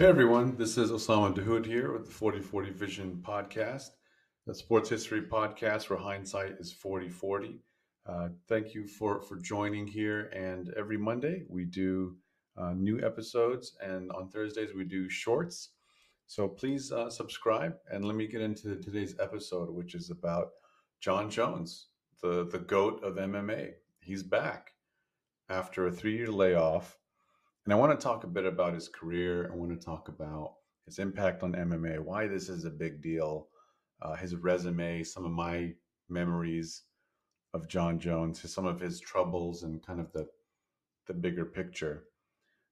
Hey everyone, this is Osama Dahud here with the 4040 Vision podcast, the sports history podcast where hindsight is 4040. Uh, thank you for, for joining here. And every Monday we do uh, new episodes, and on Thursdays we do shorts. So please uh, subscribe and let me get into today's episode, which is about Jon Jones, the, the GOAT of MMA. He's back after a three year layoff and I want to talk a bit about his career. I want to talk about his impact on MMA, why this is a big deal, uh, his resume, some of my memories of Jon Jones, some of his troubles, and kind of the the bigger picture.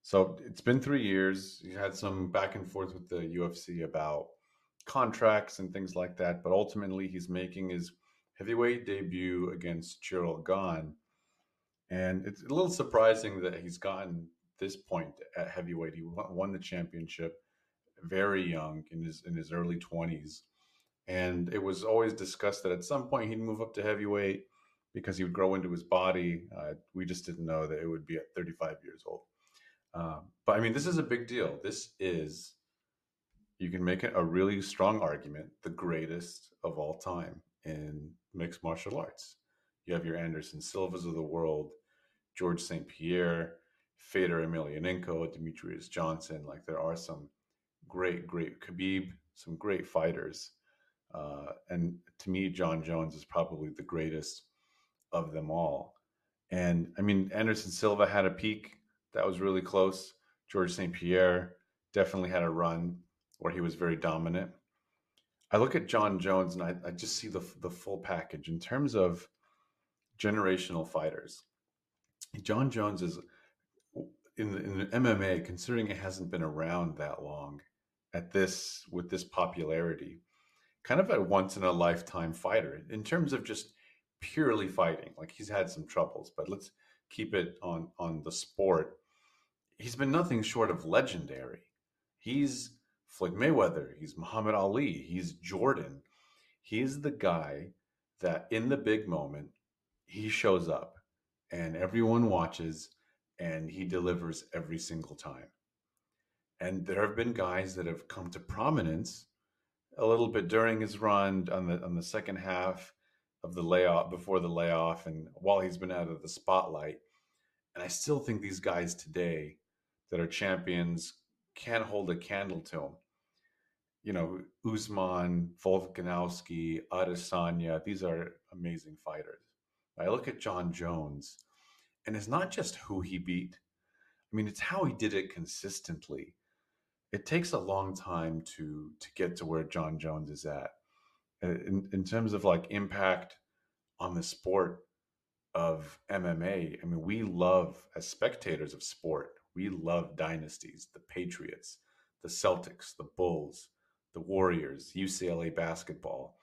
So it's been three years. He had some back and forth with the UFC about contracts and things like that, but ultimately he's making his heavyweight debut against Ciryl Gane. And it's a little surprising that he's gotten this point at heavyweight. He won the championship very young in his in his early 20s. And it was always discussed that at some point he'd move up to heavyweight because he would grow into his body. Uh, we just didn't know that it would be at 35 years old. Um, but I mean, this is a big deal. This is, you can make a really strong argument, the greatest of all time in mixed martial arts. You have your Anderson Silvas of the world, George St. Pierre, Fedor Emelianenko, Demetrious Johnson. Like there are some great, great Khabib, some great fighters. Uh, and to me, Jon Jones is probably the greatest of them all. And I mean, Anderson Silva had a peak that was really close. George St. Pierre definitely had a run where he was very dominant. I look at Jon Jones and I, I just see the, the full package in terms of generational fighters. Jon Jones is in, in MMA, considering it hasn't been around that long at this with this popularity, kind of a once in a lifetime fighter in terms of just purely fighting. Like he's had some troubles, but let's keep it on on the sport. He's been nothing short of legendary. He's Floyd Mayweather. He's Muhammad Ali. He's Jordan. He's the guy that in the big moment he shows up and everyone watches and he delivers every single time. And there have been guys that have come to prominence a little bit during his run on the on the second half of the layoff before the layoff and while he's been out of the spotlight. And I still think these guys today that are champions can't hold a candle to him. You know, Usman, Volkanovski, Adesanya, these are amazing fighters. I look at Jon Jones and it's not just who he beat. I mean, it's how he did it consistently. It takes a long time to to get to where Jon Jones is at. Uh, in, in terms of like impact on the sport of MMA, I mean, we love as spectators of sport, we love dynasties, the Patriots, the Celtics, the Bulls, the Warriors, UCLA basketball.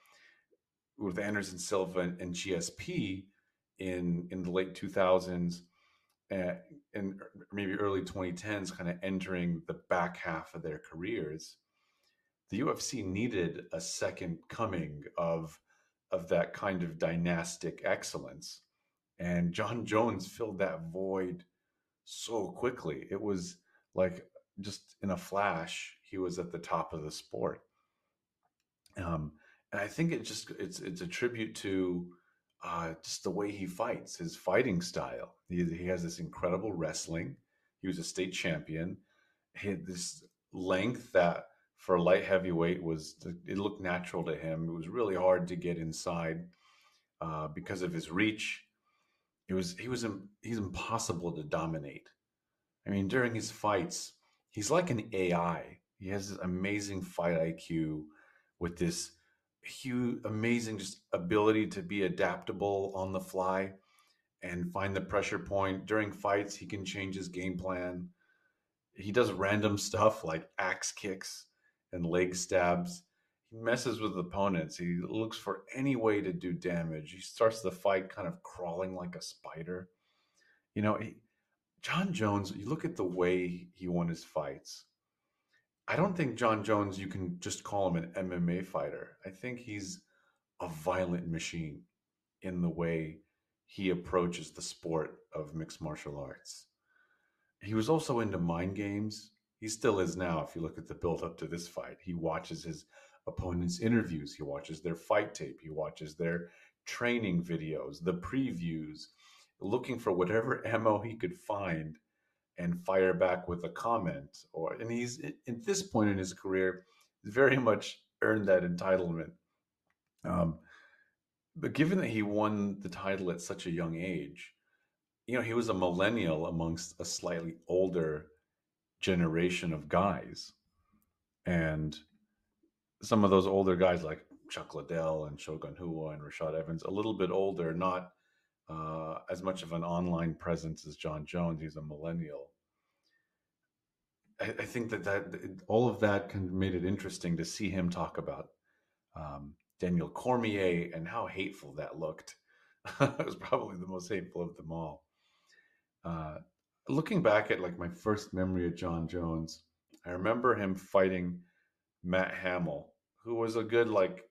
With Anderson Silva and GSP, in in the late 2000s uh, and maybe early 2010s kind of entering the back half of their careers the UFC needed a second coming of of that kind of dynastic excellence. And Jon Jones filled that void so quickly. It was like just in a flash he was at the top of the sport. Um, and I think it just it's it's a tribute to uh, just the way he fights, his fighting style. He, he has this incredible wrestling. He was a state champion. He had this length that for light heavyweight was it looked natural to him. It was really hard to get inside uh, because of his reach. It was he was he's impossible to dominate. I mean, during his fights, he's like an AI. He has this amazing fight IQ with this huge, amazing just ability to be adaptable on the fly and find the pressure point during fights. He can change his game plan. He does random stuff like axe kicks and leg stabs. He messes with opponents. He looks for any way to do damage. He starts the fight kind of crawling like a spider. You know, he, Jon Jones, you look at the way he won his fights I don't think Jon Jones, you can just call him an MMA fighter. I think he's a violent machine in the way he approaches the sport of mixed martial arts. He was also into mind games. He still is now. If you look at the build up to this fight, he watches his opponents' interviews, he watches their fight tape, he watches their training videos, the previews, looking for whatever ammo he could find and fire back with a comment. Or and he's at this point in his career, very much earned that entitlement. Um, but given that he won the title at such a young age, you know, he was a millennial amongst a slightly older generation of guys. And some of those older guys like Chuck Liddell and Shogun Rua and Rashad Evans, a little bit older, not uh, as much of an online presence as Jon Jones. He's a millennial. I, I think that that all of that kind of made it interesting to see him talk about um, Daniel Cormier and how hateful that looked. it was probably the most hateful of them all. Uh, looking back at like my first memory of Jon Jones, I remember him fighting Matt Hamill, who was a good like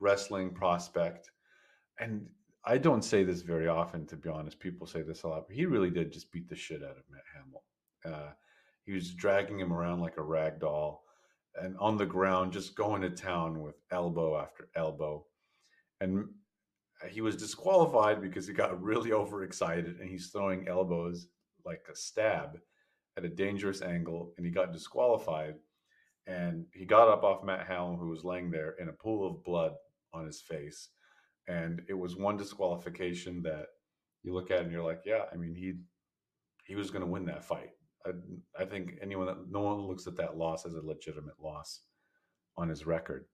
wrestling prospect. And I don't say this very often, to be honest. People say this a lot, but he really did just beat the shit out of Matt Hamill. Uh, he was dragging him around like a rag doll and on the ground, just going to town with elbow after elbow. And he was disqualified because he got really overexcited and he's throwing elbows like a stab at a dangerous angle and he got disqualified. And he got up off Matt Hamill, who was laying there in a pool of blood on his face. And it was one disqualification that you look at and you're like, yeah, I mean, he he was going to win that fight. I, I think anyone that no one looks at that loss as a legitimate loss on his record,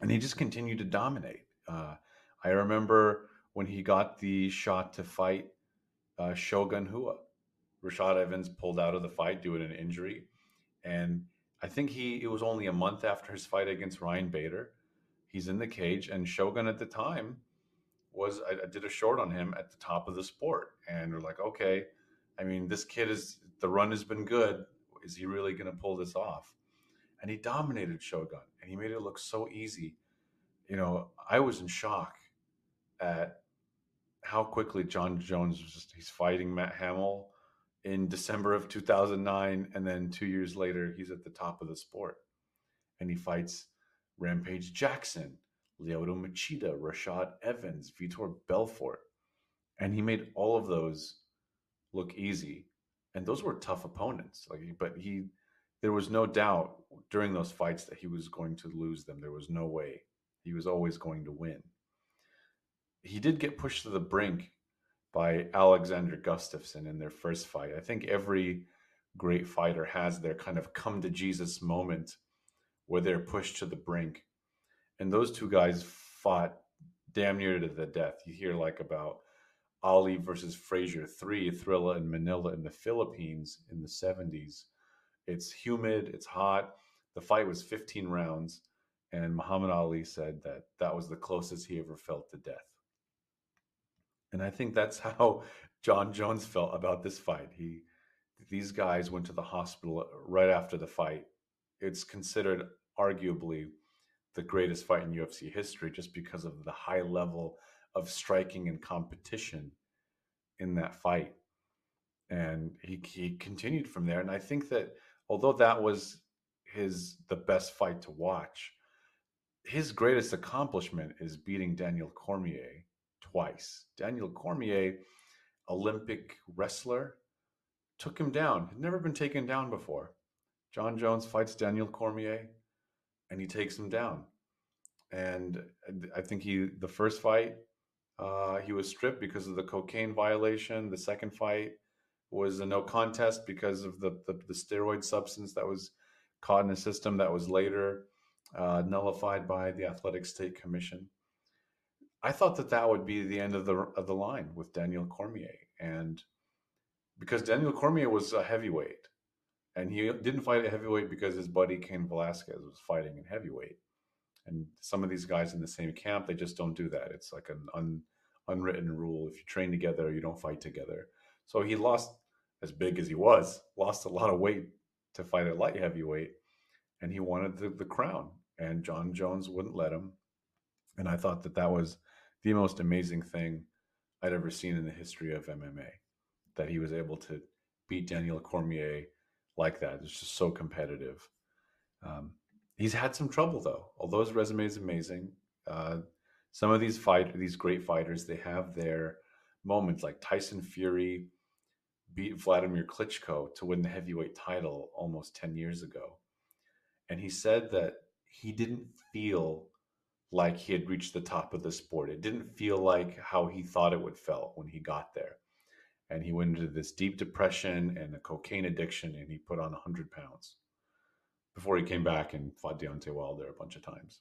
and he just continued to dominate. Uh, I remember when he got the shot to fight uh, Shogun Rua. Rashad Evans pulled out of the fight due to an injury, and I think he it was only a month after his fight against Ryan Bader. He's in the cage, and Shogun at the time was I, I did a short on him at the top of the sport, and we're like, okay, I mean, this kid is the run has been good. Is he really going to pull this off? And he dominated Shogun and he made it look so easy. You know, I was in shock at how quickly Jon Jones was just, he's fighting Matt Hamill in December of 2009. And then two years later, he's at the top of the sport and he fights Rampage Jackson, Lyoto Machida, Rashad Evans, Vitor Belfort. And he made all of those look easy and those were tough opponents. Like, but he, there was no doubt during those fights that he was going to lose them. There was no way. He was always going to win. He did get pushed to the brink by Alexander Gustafsson in their first fight. I think every great fighter has their kind of come to Jesus moment where they're pushed to the brink. And those two guys fought damn near to the death. You hear like about Ali versus Frazier 3, Thrilla in Manila in the Philippines in the 70s. It's humid, it's hot. The fight was 15 rounds, and Muhammad Ali said that that was the closest he ever felt to death. And I think that's how Jon Jones felt about this fight. He these guys went to the hospital right after the fight. It's considered arguably the greatest fight in UFC history just because of the high level of striking and competition in that fight. And he he continued from there. And I think that although that was his the best fight to watch, his greatest accomplishment is beating Daniel Cormier twice. Daniel Cormier, Olympic wrestler, took him down. Had never been taken down before. Jon Jones fights Daniel Cormier, and he takes him down. And I think he the first fight uh, he was stripped because of the cocaine violation. The second fight was a no contest because of the, the, the steroid substance that was caught in the system that was later uh, nullified by the Athletic State Commission. I thought that that would be the end of the of the line with Daniel Cormier, and because Daniel Cormier was a heavyweight, and he didn't fight at heavyweight because his buddy Cain Velasquez was fighting in heavyweight. And some of these guys in the same camp they just don't do that. It's like an un, unwritten rule. If you train together you don't fight together. So he lost as big as he was lost a lot of weight to fight at light heavyweight. And he wanted the, the crown. And Jon jones wouldn't let him. And i thought that that was the most amazing thing i'd ever seen in the history of mma that he was able to beat daniel cormier like that. It's just so competitive. Um, he's had some trouble though. Although his resume is amazing, uh, some of these fight these great fighters they have their moments. Like Tyson Fury beat Vladimir Klitschko to win the heavyweight title almost ten years ago, and he said that he didn't feel like he had reached the top of the sport. It didn't feel like how he thought it would felt when he got there. And he went into this deep depression and a cocaine addiction, and he put on 100 pounds before he came back and fought Deontay Wilder a bunch of times.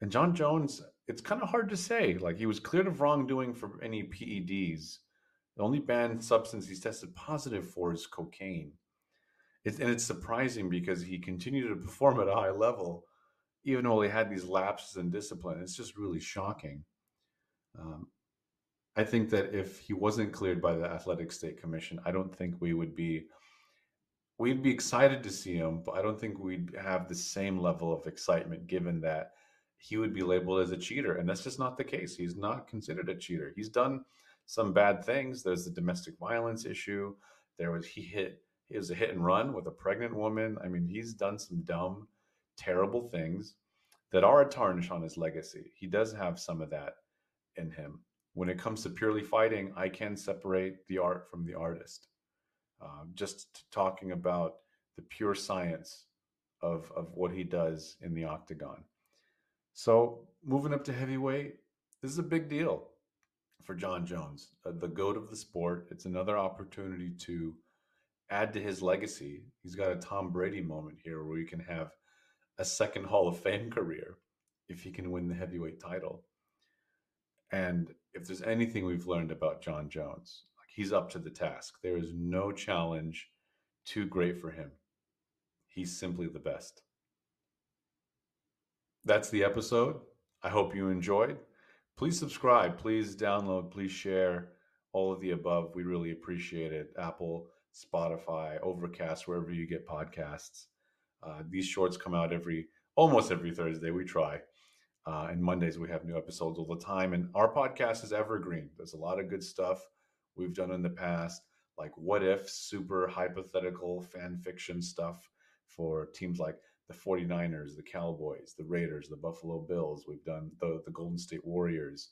And Jon Jones, it's kind of hard to say. Like he was cleared of wrongdoing for any PEDs. The only banned substance he's tested positive for is cocaine. It's, and it's surprising because he continued to perform at a high level even though he had these lapses in discipline, it's just really shocking. Um, I think that if he wasn't cleared by the Athletic State Commission, I don't think we would be we'd be excited to see him, but I don't think we'd have the same level of excitement given that he would be labeled as a cheater, and that's just not the case. He's not considered a cheater. He's done some bad things. There's the domestic violence issue. There was he hit he was a hit and run with a pregnant woman. I mean, he's done some dumb terrible things that are a tarnish on his legacy. He does have some of that in him. When it comes to purely fighting, I can separate the art from the artist. Uh, just talking about the pure science of, of what he does in the octagon. So, moving up to heavyweight, this is a big deal for Jon Jones, uh, the goat of the sport. It's another opportunity to add to his legacy. He's got a Tom Brady moment here where you can have a second Hall of Fame career if he can win the heavyweight title. And if there's anything we've learned about Jon Jones, like he's up to the task. There is no challenge too great for him. He's simply the best. That's the episode. I hope you enjoyed. Please subscribe, please download, please share all of the above. We really appreciate it. Apple, Spotify, Overcast, wherever you get podcasts. Uh, these shorts come out every almost every Thursday. We try. Uh, and Mondays we have new episodes all the time. And our podcast is evergreen. There's a lot of good stuff we've done in the past, like what if, super hypothetical fan fiction stuff for teams like the 49ers, the Cowboys, the Raiders, the Buffalo Bills. We've done the, the Golden State Warriors.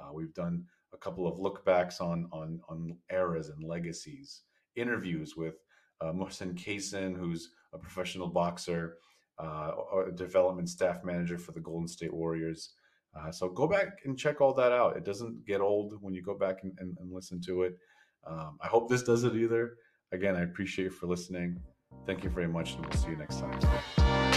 Uh, we've done a couple of lookbacks on on on eras and legacies. Interviews with uh, Mohsen Kaysen, who's a professional boxer, uh, development staff manager for the Golden State Warriors. Uh, so go back and check all that out. It doesn't get old when you go back and, and, and listen to it. Um, I hope this does it either. Again, I appreciate you for listening. Thank you very much, and we'll see you next time.